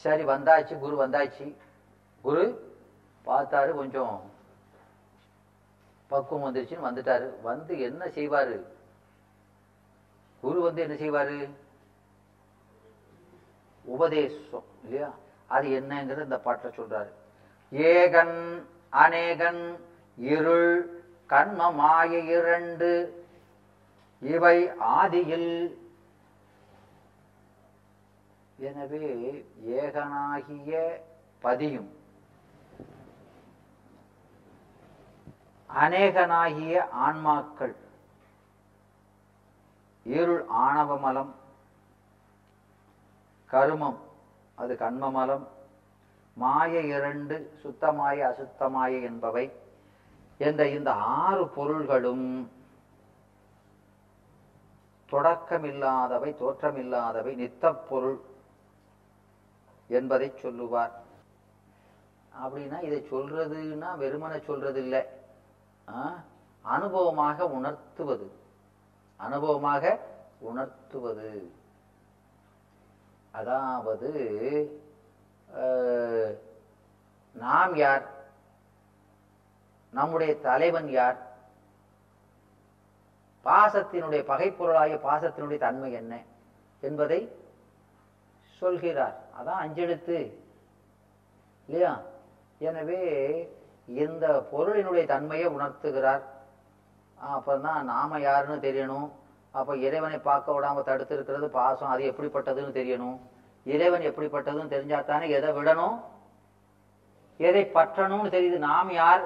சரி வந்தாச்சு குரு வந்தாச்சு. குரு பார்த்தாரு கொஞ்சம் பக்குவம் வந்துருச்சுன்னு வந்துட்டாரு. வந்து என்ன செய்வாரு? குரு வந்து என்ன செய்வாரு? உபதேசம் இல்லையா? அது என்னங்கிறது இந்த பாட்டில் சொல்றாரு. ஏகன் அநேகன் இருள் கண்ம மாய இரண்டு இவை ஆதியில் எனவே ஏகனாகிய பதியும். அநேகனாகிய ஆன்மாக்கள். இருள் ஆணவமலம் கருமம் அது கண்மமலம் மாய இரண்டு சுத்தமாய அசுத்தமாய என்பவை. என்ற இந்த ஆறு பொருள்களும் தொடக்கமில்லாதவை தோற்றமில்லாதவை நித்த பொருள் என்பதை சொல்லுவார். அப்படின்னா இதை சொல்றதுன்னா வெறுமனை சொல்றது இல்லை அனுபவமாக உணர்த்துவது. அனுபவமாக உணர்த்துவது. அதாவது நாம் யார்? நம்முடைய தலைவன் யார்? பாசத்தினுடைய பகைப்பொருளாகிய பாசத்தினுடைய தன்மை என்ன என்பதை சொல்கிறார். அதான் அஞ்செழுத்து. இல்லையா? எனவே இந்த பொருளினுடைய தன்மையை உணர்த்துகிறார். அப்பதான் நாம யாருன்னு தெரியணும். அப்போ இறைவனை பார்க்க விடாம தடுத்து இருக்கிறது பாசம். அது எப்படிப்பட்டதுன்னு தெரியணும். இறைவன் எப்படிப்பட்டதுன்னு தெரிஞ்சாத்தானே எதை விடணும்? எதை பற்றணும்னு தெரியுது. நாம் யார்?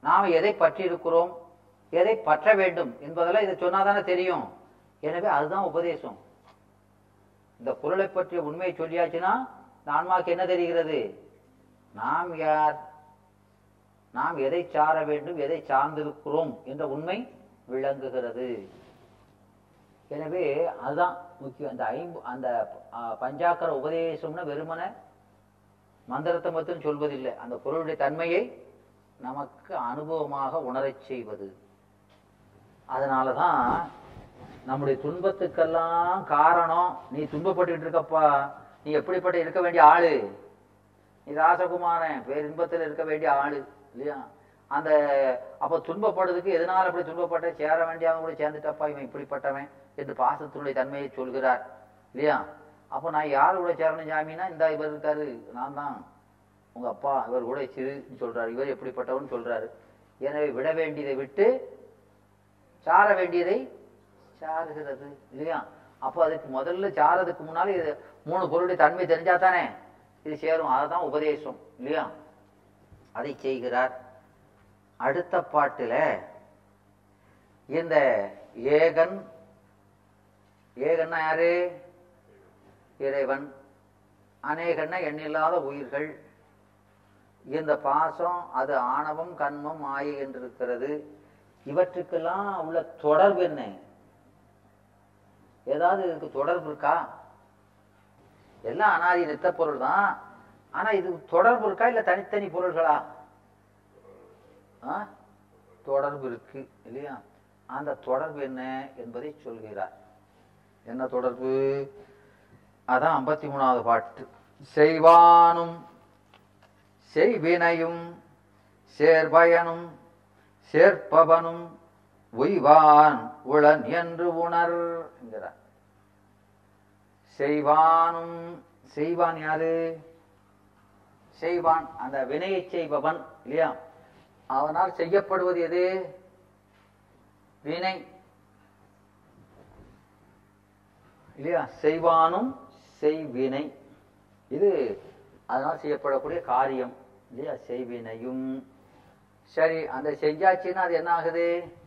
நாம் எதை பற்றி இருக்கிறோம் எதை பற்ற வேண்டும் என்பதெல்லாம் இதை சொன்னாதானே தெரியும். எனவே அதுதான் உபதேசம். இந்த பொருளை பற்றிய உண்மையை சொல்லியாச்சுன்னா இந்த ஆன்மாவுக்கு என்ன தெரிகிறது? நாம் யார்? நாம் எதை சார வேண்டும் எதை சார்ந்திருக்கிறோம் என்ற உண்மை விளங்குகிறது. எனவே அதுதான் முக்கியம். அந்த ஐம்பு அந்த பஞ்சாக்கர உபதேசம்னு வெறுமன மந்திரத்தை மட்டும் சொல்வதில்லை. அந்த பொருளுடைய தன்மையை நமக்கு அனுபவமாக உணரச் செய்வது. அதனாலதான் நம்முடைய துன்பத்துக்கெல்லாம் காரணம் நீ துன்பப்பட்டு இருக்கப்பா நீ எப்படிப்பட்ட இருக்க வேண்டிய ஆளு? நீ ராசகுமாரன் பேரின்பத்தில் இருக்க வேண்டிய ஆளு இல்லையா? அந்த அப்ப துன்பப்படுறதுக்கு எதனால அப்படி துன்பப்பட்ட? சேர வேண்டியவங்க கூட சேர்ந்துட்டப்பா இவன் இப்படிப்பட்டவன் என்று பாசத்தினுடைய தன்மையை சொல்கிறார் இல்லையா? அப்ப நான் யார் கூட சேரணும் சாமின்னா இந்த இவர் இருக்காரு நான் தான். உங்க அப்பா இவர் கூட சிறுன்னு சொல்றாரு இவர் எப்படிப்பட்டவன் சொல்றாரு. எனவே விட வேண்டியதை விட்டு சார வேண்டியதை சாருகிறது இல்லையா? அப்போ அதுக்கு முதல்ல சாரதுக்கு முன்னால இது மூணு பொருளுடைய தன்மை தெரிஞ்சா தானே? இது சேரும். அதுதான் உபதேசம் இல்லையா? அதை செய்கிறார். அடுத்த பாட்டுல இந்த ஏகன் ஏகன்னா யாரு? இறைவன். அநேகன்னா எண்ணில்லாத உயிர்கள். இந்த பாசம் அது ஆணவம் கண்மம் ஆயி என்று இருக்கிறது இவற்றுக்கெல்லாம் உள்ள தொடர்பு என்ன? ஏதாவது இதுக்கு தொடர்பு இருக்கா? எல்லாம் அனாதி நித்த பொருள் தான். ஆனா இது தொடர்பு இருக்கா இல்ல தனித்தனி பொருள்களா? ஆ? தொடர்பு இருக்கு இல்லையா? அந்த தொடர்பு என்ன என்பதை சொல்கிறார். என்ன தொடர்பு? அதான் ஐம்பத்தி மூணாவது பாட்டு. செய்வானும் செய்வினையும் சேர்பயனும் சேர்ப்பவனும் உய்வான். உளன் என்று உணர் என்கிறார். செய்வானும் செய்வான் யாரு? செய்வான் அந்த வினையை செய்பவன் இல்லையா? அவனால் செய்யப்படுவது எது? வினை. இல்லையா? செய்வானும் செய்வினை. இது அதனால் செய்யப்படக்கூடிய காரியம் இல்லையா? செய்வினையும். சரி அந்த செஞ்சாச்சுன்னா அது என்ன ஆகுது?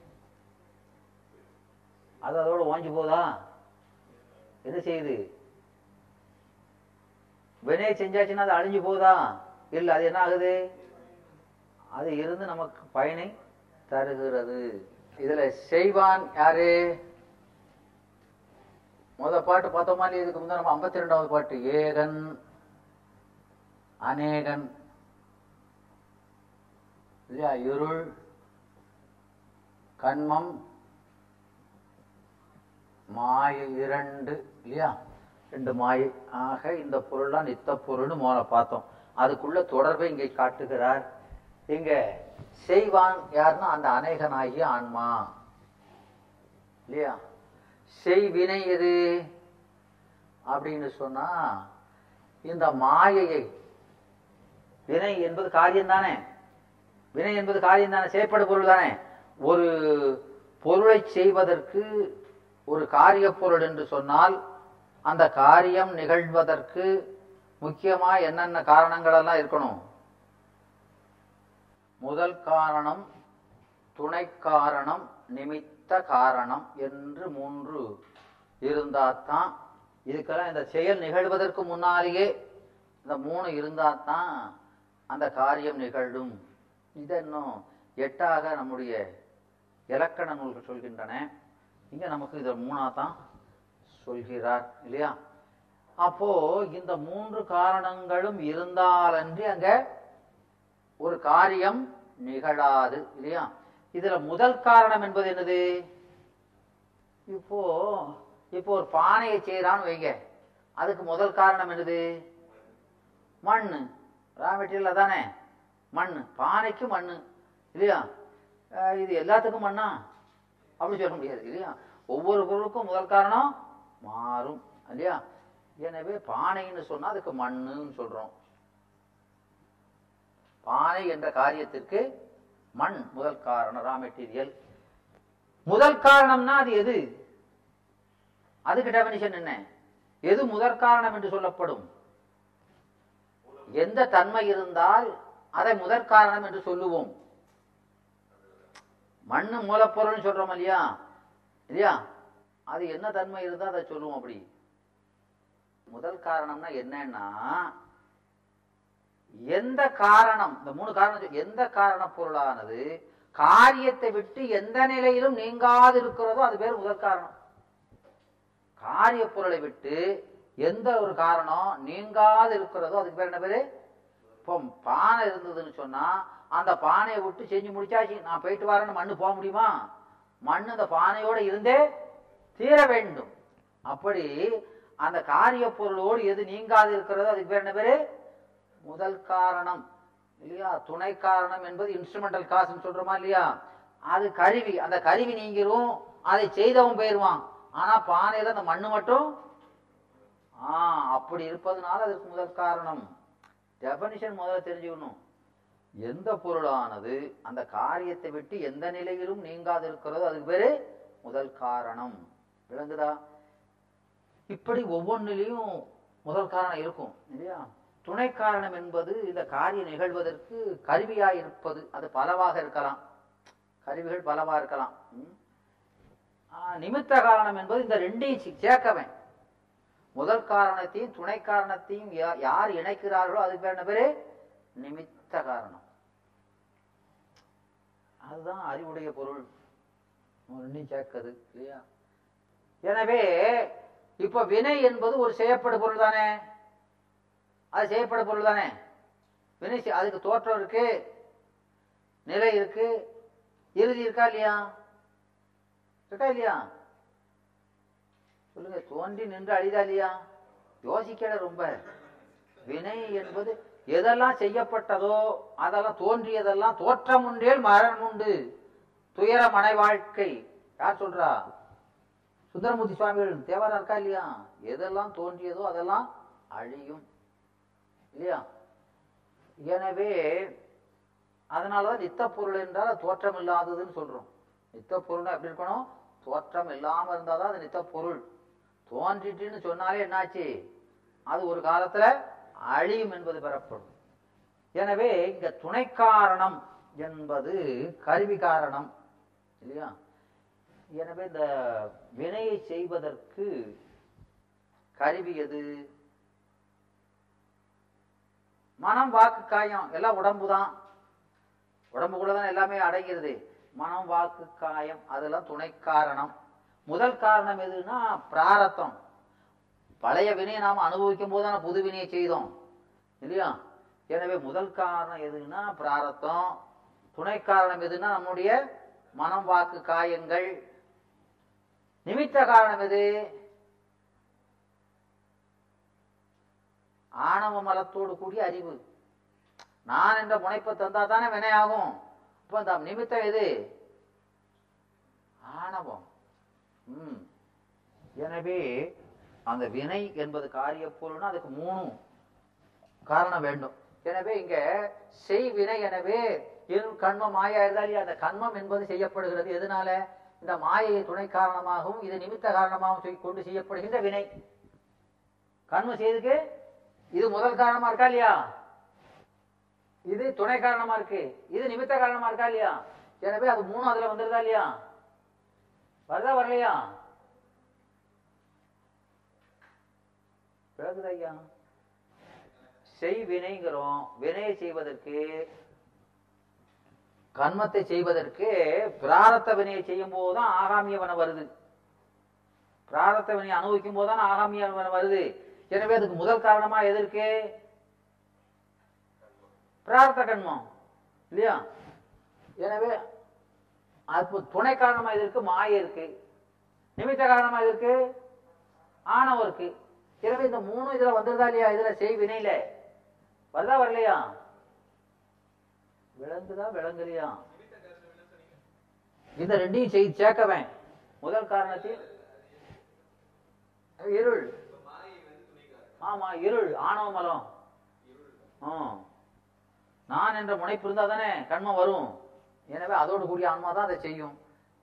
அது அதோட ஓஞ்சு போதா? என்ன செய்யுது? வினை செஞ்சாச்சுன்னா அது அழிஞ்சு போதா? இல்ல அது என்ன ஆகுது? அது இருந்து நமக்கு பயனை தருகிறது. இதுல செய்வான் யாரு? முத பாட்டு பார்த்தோமா இல்லையா இதுக்கு முந்தைய நம்ம ஐம்பத்தி ரெண்டாவது பாட்டு ஏகன் அநேகன். இல்லையா இருள் கண்மம் மாய இரண்டு இல்லையா? ரெண்டு மாயை. ஆக இந்த பொருள்லாம் நித்த பொருள்னு மோன பார்த்தோம். அதுக்குள்ள தொடர்பை இங்கே காட்டுகிறார். இங்க செய்வான் யாருன்னா அந்த அநேகனாகிய ஆன்மா. இல்லையா? செய்வினை எது? அப்படின்னு சொன்னா இந்த மாயையை. வினை என்பது காரியம் தானே வினை என்பது காரியம் தானே செய்யப்படும் பொருள் தானே ஒரு பொருளை செய்வதற்கு ஒரு காரிய பொருள் என்று சொன்னால் அந்த காரியம் நிகழ்வதற்கு முக்கியமாக என்னென்ன காரணங்களெல்லாம் இருக்கணும்? முதல் காரணம் துணை காரணம் நிமித்த காரணம் என்று மூன்று இருந்தாதான் இதுக்கெல்லாம் இந்த செயல் நிகழ்வதற்கு முன்னாலேயே இந்த மூணு இருந்தாதான் அந்த காரியம் நிகழும். இது இன்னும் எட்டாக நம்முடைய இலக்கண நூல்கள் சொல்கின்றன. இங்கே நமக்கு இதை மூணா தான் சொல்கிறார் இல்லையா? அப்போ இந்த மூன்று காரணங்களும் இருந்தாலன்றி அங்க ஒரு காரியம் நிகழாது இல்லையா? இதுல முதல் காரணம் என்பது என்னது? இப்போ இப்போ ஒரு பானையை செய்யறான்னு வைங்க. அதுக்கு முதல் காரணம் என்னது? மண் ரா மெட்டீரியல் தானே? மண் பானைக்கு மண் இல்லையா? இது எல்லாத்துக்கும் மண்ணா? அப்படி சொல்ல முடியாது இல்லையா? ஒவ்வொரு பொருளுக்கும் முதல் காரணம் மாறும் இல்லையா? எனவே பானைன்னு சொன்னா அதுக்கு மண்ணுன்னு சொல்றோம். பானை என்ற காரியத்திற்கு மண் முதல் காரணம் ரா மெட்டீரியல் முதல் காரணம்னா அது எது? அதுக்கு டெபினிஷன் என்ன? எது முதற் காரணம் என்று சொல்லப்படும்? எந்த தன்மை இருந்தால் அதை முதற் காரணம் என்று சொல்லுவோம். மண்ணு மூலப்பொருள்னு சொல்றோம் இல்லையா? இல்லையா? அது என்ன தன்மை இருந்தா அதை சொல்லுவோம் அப்படி. முதல் காரணம்னா என்னன்னா எந்த காரணம் இந்த மூணு காரணம் எந்த காரண பொருளானது காரியத்தை விட்டு எந்த நிலையிலும் நீங்காது இருக்கிறதோ அது பேர் முதல் காரணம். காரிய பொருளை விட்டு எந்த ஒரு காரணம் நீங்காது இருக்கிறதோ அதுக்கு பேர் என்ன பேரு? இப்போ பானை இருந்ததுன்னு சொன்னா அந்த பானையை விட்டு செஞ்சு முடிச்சாச்சு. நான் போயிட்டு வரேன்னு மண்ணு போக முடியுமா? மண் அந்த பானையோடு இருந்தே தீர வேண்டும். அப்படி அந்த காரிய பொருளோடு எது நீங்காது இருக்கிறதோ அதுக்கு பேர் என்ன பேரு? முதல் காரணம். இல்லையா? துணை காரணம் என்பது இன்ஸ்ட்ருமெண்டல் காசுன்னு சொல்றோமா இல்லையா? அது கருவி. அந்த கருவி நீங்கிரும். அதை செய்தவன் போயிடுவான் ஆனா பானையில அந்த மண்ணு மட்டும்? ஆ அப்படி இருப்பதுனால அதுக்கு முதல் காரணம். டெபனிஷன் முதல்ல தெரிஞ்சுக்கணும். எந்த பொருளானது அந்த காரியத்தை விட்டு எந்த நிலையிலும் நீங்காது இருக்கிறதோ அதுக்கு பேரு முதல் காரணம். விளங்குதா? இப்படி ஒவ்வொன்றிலையும் முதல் காரணம் இருக்கும் இல்லையா? துணை காரணம் என்பது இந்த காரியம் நிகழ்வதற்கு கருவியாக இருப்பது அது பலவாக இருக்கலாம். கருவிகள் பலவாக இருக்கலாம். நிமித்த காரணம் என்பது இந்த ரெண்டையும் சே- சேர்க்கவன் முதல் காரணத்தையும் துணை காரணத்தையும் யார் இணைக்கிறார்களோ அதுக்கு பேர் என்ன பேரு? நிமித்த காரணம். அதுதான் அறிவுடைய பொருள். ரெண்டையும் சேர்க்கது இல்லையா? எனவே இப்ப வினை என்பது ஒரு செய்யப்படும் பொருள் தானே? அது செய்யப்படும் பொருள் தானே? வினை செய்- அதுக்கு தோற்றம் இருக்கு நிலை இருக்கு இறுதி இருக்கா இல்லையா? இருக்கா இல்லையா? சொல்லுங்க தோன்றி நின்று அழிதா இல்லையா? யோசிக்கல ரொம்ப. வினை என்பது எதெல்லாம் செய்யப்பட்டதோ அதெல்லாம் தோன்றியதெல்லாம் தோற்றம் உண்டேல் மரணம் உண்டு துயர மனை வாழ்க்கை. யார் சொல்றா? சுந்தரமூர்த்தி சுவாமிகள் தேவாரம் இருக்கா இல்லையா? எதெல்லாம் தோன்றியதோ அதெல்லாம் அழியும். இல்லையா? எனவே அதனாலதான் நித்த பொருள் என்றால் அது தோற்றம் இல்லாததுன்னு சொல்றோம். நித்த பொருள் எப்படி இருக்கணும்? தோற்றம் இல்லாம இருந்தாதான் அது நித்த பொருள் தோன்றிட்டுன்னு சொன்னாலே என்னாச்சு? அது ஒரு காலத்துல அழியும் என்பது பெறப்படும். எனவே இங்க துணை காரணம் என்பது கருவி காரணம் இல்லையா? எனவே இந்த வினையை செய்வதற்கு கருவி எது? மனம் வாக்கு காயம் எல்லாம் உடம்பு தான் உடம்புக்குள்ள தான் எல்லாமே அடங்கிறது மனம் வாக்கு காயம் அதெல்லாம் துணை காரணம் முதல் காரணம் எதுன்னா பிராரத்தம். பழைய வினையை நாம் அனுபவிக்கும் போது தான் புது வினையை செய்தோம். இல்லையா? எனவே முதல் காரணம் எதுன்னா பிராரத்தம். துணை காரணம் எதுன்னா நம்முடைய மனம் வாக்கு காயங்கள். நிமித்த காரணம் எது? ஆணவ மலத்தோடு கூடிய அறிவு. நான் என்ற முனைப்பை தந்தா தானே வினையாகும். இப்போ அந்த நிமித்தம் எது? ஆணவம். எனவே அந்த வினை என்பது காரிய பொருள்னா அதுக்கு மூணு காரணம் வேண்டும். எனவே இங்க செய் வினை எனவே இரு கண்மம் மாயா இருந்தாலே இல்லையா அந்த கண்மம் என்பது செய்யப்படுகிறது. எதனால? இந்த மாயையை துணை காரணமாகவும் இது நிமித்த காரணமாகவும் செய்- கொண்டு செய்யப்படுகின்ற வினை. கண்மம் செய்துக்கு இது முதல் காரணமா இருக்கா இல்லையா? இது துணை காரணமா இருக்கு. இது நிமித்த காரணமா இருக்கா இல்லையா? எனவே அது மூணு அதுல வந்துருதா இல்லையா? வருதா வரலையா? விளக்குதா ஐயா செய் வினைங்கிறோம். வினையை செய்வதற்கு கர்மத்தை செய்வதற்கு பிராரத்த வினையை செய்யும் போதுதான் ஆகாமிய வனம் வருது. பிராரத்த வினையை அனுபவிக்கும் போதுதான் ஆகாமிய வனம் வருது. எனவே அதுக்கு முதல் காரணமா எது இருக்கு? பிரார்த்த கண்மம். இல்லையா? எனவே அது துணை காரணமா இது இருக்கு? மாய இருக்கு. நிமித்த காரணமா இது இருக்கு? ஆணவம் இருக்கு. எனவே இந்த மூணு இதுல வந்துருதா இல்லையா? இதுல செய் வினையில. வருதா வரலையா? விளங்குதா விளங்கலையா? இந்த ரெண்டையும் செய் சேர்க்கவேன். முதல் காரணத்தில் இருள். ஆமா இருள். ஆணவ மலம். நான் என்ற முனைப்பு இருந்தா தானே கண்மம் வரும். எனவே அதோடு கூடிய ஆன்மா தான் அதை செய்யும்.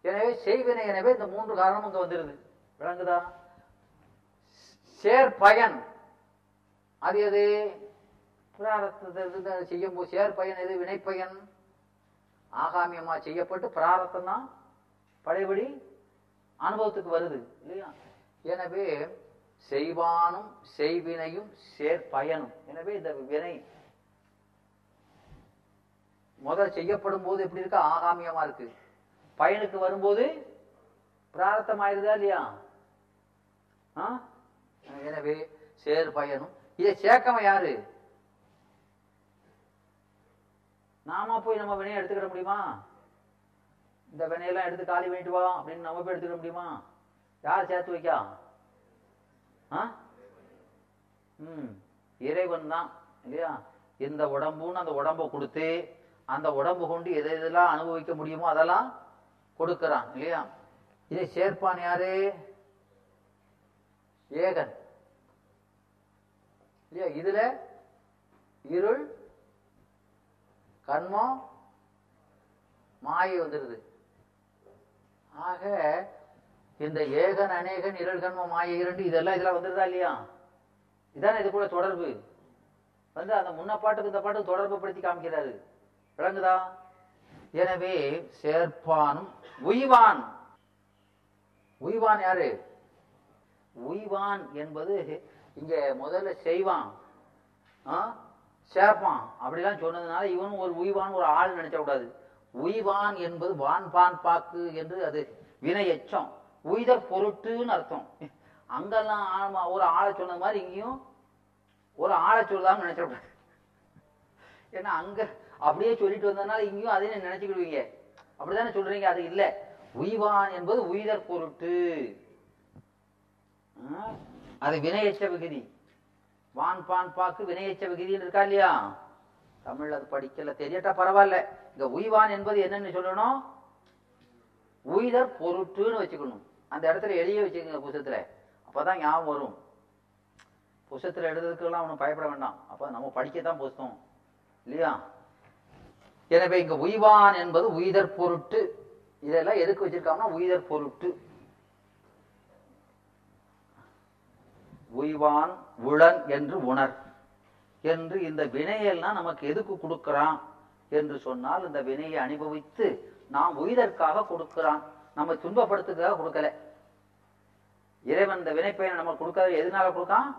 எனவே செய்வினை எனவே இந்த மூன்று காரணமும் இங்க வந்துருது. விளங்குதா? சேர் பயன். அது எது? பிராரத்தத்தை செய்யும் போது சேர் பயன் எது? வினைப்பயன் ஆகாமியமா செய்யப்பட்டு பிராரத்தம் தான் பழையபடி அனுபவத்துக்கு வருது இல்லையா? எனவே செய்வானும் செய்வினையும் சேர் பயனும். எனவே இந்த வினை முதல் செய்யப்படும் போது எப்படி இருக்கு? ஆகாமியமா இருக்கு. பயனுக்கு வரும்போது பிராரத்தம் ஆயிருதா இல்லையா? ஆ? எனவே சேர் பயனும். இதை சேர்க்கவன் யாரு? நாம போய் நம்ம வினையை எடுத்துக்கிட முடியுமா? இந்த வினையெல்லாம் எடுத்து காலி பண்ணிட்டு வா அப்படின்னு நம்ம போய் எடுத்துக்கிட முடியுமா? யார் சேர்த்து வைக்கா? ம் இறைவன் தான் இல்லையா? இந்த உடம்புன்னு அந்த உடம்பை கொடுத்து அந்த உடம்பு கொண்டு எதை எதெல்லாம் அனுபவிக்க முடியுமோ அதெல்லாம் கொடுக்கறான் இல்லையா? இதை சேர்ப்பான் யாரு? ஏகன். இல்லையா? இதுல இருள் கண்மம் மாயை வந்துடுது ஆக இந்த ஏகன் அநேகன் இருள் கண்மம் மாயை இரண்டு இதெல்லாம் இதெல்லாம் வந்துருதா இல்லையா? இதானே இது கூட தொடர்பு. வந்து அந்த முன்ன பாட்டுக்கு இந்த பாட்டுக்கு தொடர்பு படுத்தி காமிக்கிறாரு. விளங்குதா? எனவே சேர்ப்பானும் உய்வான். உய்வான் யாரு? உய்வான் என்பது இங்க முதல்ல செய்வான். ஆ? சேர்ப்பான். அப்படிலாம் சொன்னதுனால இவனும் ஒரு உய்வான் ஒரு ஆள் நினைச்ச கூடாது. உய்வான் என்பது வான் பான் பாக்கு என்று அது வினை எச்சம். உய்தற் பொருட்டுன்னு அர்த்தம். அங்கெல்லாம் ஆழமா ஒரு ஆளை சொன்னது மாதிரி இங்கேயும் ஒரு ஆளை சொல்லலாம்னு நினைச்சிடக்கூடாது ஏன்னா அங்க அப்படியே சொல்லிட்டு வந்ததுனால இங்கேயும் அதே நினைச்சுக்கிடுவீங்க. அப்படிதானே சொல்றீங்க? அது இல்லை. உய்வான் என்பது உய்தற் பொருட்டு. அது வினையச்ச விகுதி. வான் பான் பாக்கு வினையச்ச விகுதின்னு இருக்கா இல்லையா? தமிழ் அது படிக்கல தெரியட்டா பரவாயில்ல. இங்க உய்வான் என்பது என்னன்னு சொல்லணும்? உய்தர் பொருட்டுன்னு வச்சுக்கணும். அந்த இடத்துல எழுதிய வச்சுக்கோங்க புஷத்துல அப்பதான் ஞாபகம் வரும். புஷத்துல எழுதுறதுக்கெல்லாம் ஒன்றும் பயப்பட வேண்டாம். அப்ப நம்ம படிக்கத்தான் புஸ்தகம். இல்லையா? எனவே இங்க உய்வான் என்பது உயிர் பொருட்டு. இதெல்லாம் எதுக்கு வச்சிருக்காங்கன்னா உயிர் பொருட்டு. உய்வான் உளன் என்று உணர். என்று இந்த வினையெல்லாம் நமக்கு எதுக்கு கொடுக்கிறான்? என்று சொன்னால் இந்த வினையை அனுபவித்து நாம் உய்தற்காக கொடுக்கிறான். நம்ம துன்பப்படுத்துக்காக கொடுக்கல. இறைவன் இந்த வினைப்பயனை நம்ம கொடுக்காத எதனால கொடுக்கான்?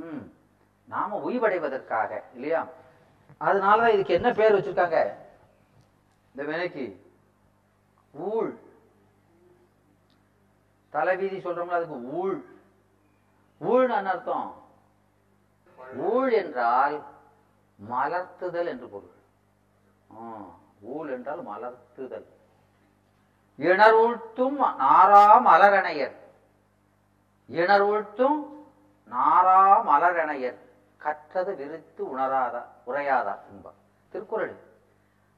உம் நாம உய்வடைவதற்காக இல்லையா? அதனாலதான் இதுக்கு என்ன பேர் வச்சிருக்காங்க? இந்த வினைக்கு. ஊழ். தலைவீதி சொல்றோம்ல அதுக்கு ஊழ். ஊழ்னு என்ன அர்த்தம்? ஊழ் என்றால் மலர்த்துதல் என்று பொருள். ஊழ் என்றால் மலர்த்துதல். இணர்வுழ்த்தும் நாரா மலரணையர். இணர் உழ்த்தும் நாரா மலரணையர். கற்றது விரித்து உணராதா உரையாதா என்பார். திருக்குறள்.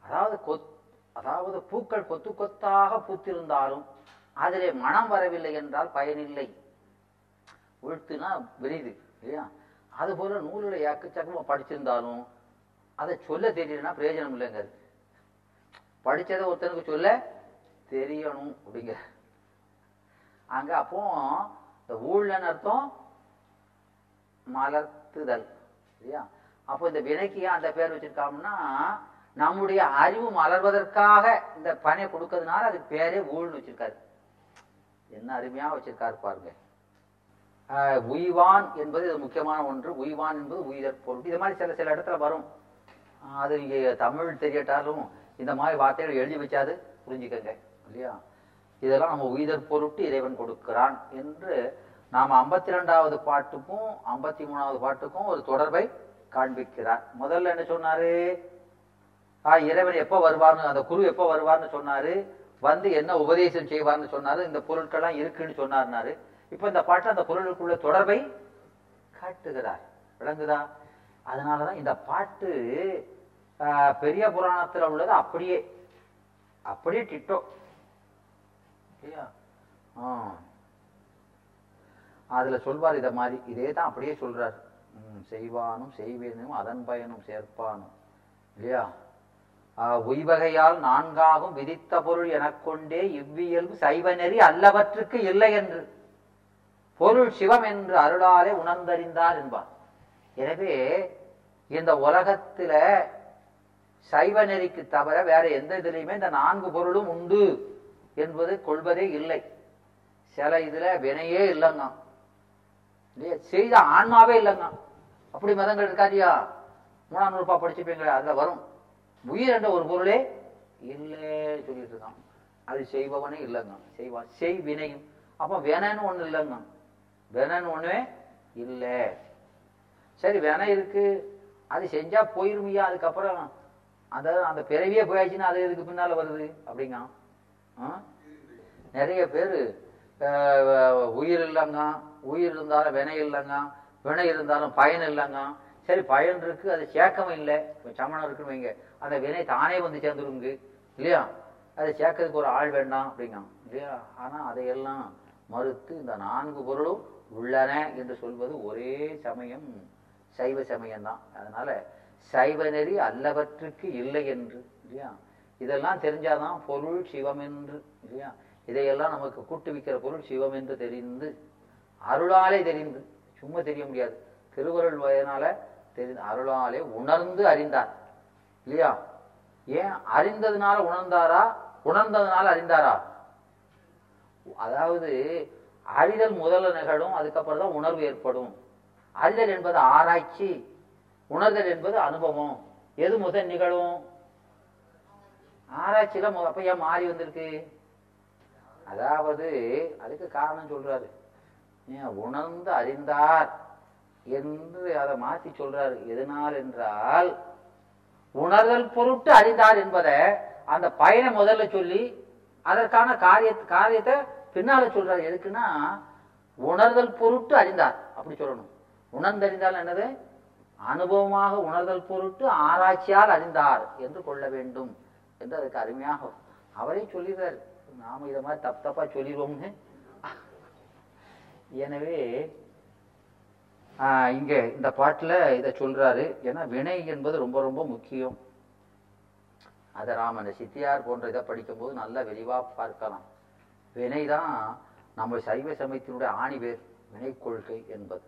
அதாவது கொத் அதாவது பூக்கள் கொத்து கொத்தாக பூத்திருந்தாலும் அதிலே மனம் வரவில்லை என்றால் பயனில்லை. உழ்த்துனா விரிது இல்லையா? அதுபோல நூலில் எக்கச்சக்கமாக படிச்சிருந்தாலும் அதை சொல்ல தெரியலன்னா பிரயோஜனம் இல்லைங்க படிச்சதை ஒருத்தனுக்கு சொல்ல தெரியணும் அப்படிங்கிற அங்க அப்போ இந்த ஊழல்னு அர்த்தம் மலர்த்துதல் இல்லையா? அப்போ இந்த வினைக்கு ஏன் அந்த பேர் வச்சிருக்காங்கன்னா நம்முடைய அறிவு மலர்வதற்காக இந்த பணியை கொடுக்கறதுனால அதுக்கு பேரே ஊழல் வச்சிருக்காரு. என்ன அருமையாக வச்சிருக்காரு பாருங்க. உய்வான் என்பது இது முக்கியமான ஒன்று. உய்வான் என்பது உயிர் பொருள். இது மாதிரி சில சில இடத்துல வரும். அது இங்கே தமிழ் தெரியட்டாலும் இந்த மாதிரி வார்த்தைகள் எழுதி வச்சாது. புரிஞ்சுக்கங்க. இல்லையா? இதெல்லாம் நம்ம உயிர் பொருட்டு இறைவன் கொடுக்கிறான் என்று நாம் ஐம்பத்தி ரெண்டாவது பாட்டுக்கும் ஐம்பத்தி மூணாவது பாட்டுக்கும் ஒரு தொடர்பை காண்பிக்கிறார். முதல்ல என்ன சொன்னாரு? ஆஹ் இறைவன் எப்போ வருவார்னு அந்த குரு எப்போ வருவார்னு சொன்னாரு? வந்து என்ன உபதேசம் செய்வார்னு சொன்னாரு இந்த பொருட்கள்லாம் இருக்குன்னு சொன்னார்னாரு. இப்ப இந்த பாட்டு அந்த பொருளுக்குள்ள தொடர்பை காட்டுகிறார். விளங்குதா? அதனாலதான் இந்த பாட்டு ஆஹ், பெரிய புராணத்துல உள்ளது அப்படியே அப்படியே டிட்டோ. இல்லையா? அதுல சொல்வார் இத மாதிரி. இதே தான் அப்படியே சொல்றார். செய்வானும் செய்வேனும் அதன் பயனும் சேர்ப்பானும். இல்லையா? உய்வகையால் நான்காகும் விதித்த பொருள் எனக் கொண்டே இவ்வியல்பு சைவ நெறி அல்லவற்றுக்கு இல்லை என்று. பொருள் சிவம் என்று அருளாலே உணர்ந்தறிந்தார் என்பார். எனவே இந்த உலகத்துல சைவ நெறிக்கு தவிர வேற எந்த இதுலையுமே இந்த நான்கு பொருளும் உண்டு என்பது கொள்வதே இல்லை. சில இதுல வினையே இல்லைங்க. செய்த ஆன்மாவே இல்லைங்க. அப்படி மதங்கள் இருக்காதியா? மூணாம் நூறுபா படிச்சுப்பீங்களே அதுல வரும். உயிர் என்ற ஒரு பொருளே இல்லை சொல்லிட்டு இருக்கான். அது செய்பவனே இல்லைங்க. செய்வான் செய் வினையும் அப்ப வேணான்னு ஒண்ணு இல்லைங்க. வேணான்னு ஒண்ணுமே இல்லை. சரி வினை இருக்கு. அது செஞ்சா போயிருமையா? அதுக்கப்புறம் அந்த அந்த பிறவியே போயாச்சுன்னா அது இதுக்கு பின்னால வருது அப்படிங்க. ஆ? நிறைய பேர் உயிர் இல்லைங்க. உயிர் இருந்தாலும் வினை இல்லைங்க. வினை இருந்தாலும் பயன் இல்லைங்க. சரி பயன் இருக்கு அது சேர்க்கவும் இல்லை. சமணம் இருக்குன்னு வைங்க. அந்த வினை தானே வந்து சேர்ந்துருங்க இல்லையா? அதை சேர்க்கறதுக்கு ஒரு ஆள் வேண்டாம் அப்படிங்க இல்லையா? ஆனா அதையெல்லாம் மறுத்து இந்த நான்கு பொருளும் உள்ளன என்று சொல்வது ஒரே சமயம் சைவ சமயம்தான். அதனால சைவ நெறி அல்லவற்றுக்கு இல்லை என்று இல்லையா? இதெல்லாம் தெரிஞ்சாதான் பொருள் சிவம் என்று இல்லையா? இதையெல்லாம் நமக்கு கூட்டு விற்கிற பொருள் சிவம் என்று தெரிந்து அருளாலே தெரிந்து. சும்மா தெரிய முடியாது. திருவருள் வயனால தெரி அருளாலே உணர்ந்து அறிந்தார். இல்லையா? ஏன்? அறிந்ததுனால உணர்ந்தாரா? உணர்ந்ததுனால அறிந்தாரா? அதாவது அறிதல் முதல்ல நிகழும் அதுக்கப்புறம் தான் உணர்வு ஏற்படும். அறிதல் என்பது ஆராய்ச்சி. உணர்தல் என்பது அனுபவம். எது முதல் நிகழும்? ஆராய்ச்சியில அப்ப ஏன் மாறி வந்திருக்கு? அதாவது அதுக்கு காரணம் சொல்றாரு. ஏன்? உணர்ந்து அறிந்தார். என்று அதை மாத்தி சொல்றாரு. எதனால் என்றால் உணர்தல் பொருட்டு அறிந்தார் என்பதை அந்த பயனை முதல்ல சொல்லி அதற்கான காரிய காரியத்தை பின்னால சொல்றாரு. எதுக்குன்னா உணர்தல் பொருட்டு அறிந்தார். அப்படி சொல்லணும். உணர்ந்தறிந்தால் என்னது? அனுபவமாக உணர்தல் பொருட்டு ஆராய்ச்சியால் அறிந்தார் என்று கொள்ள வேண்டும் என்று அதுக்கு அருமையாக அவரே சொல்லிடுறாரு. நாம இதை மாதிரி தப்பு தப்பா சொல்லிடுவோம்னு. எனவே இங்கே இந்த பாட்டில் இதை சொல்கிறாரு ஏன்னா வினை என்பது ரொம்ப ரொம்ப முக்கியம். அதை ராமன் சித்தியார் போன்ற இதை படிக்கும்போது நல்லா விரிவாக பார்க்கலாம். வினை தான் நம்ம சைவ சமயத்தினுடைய ஆணிவேர் வினை கொள்கை என்பது.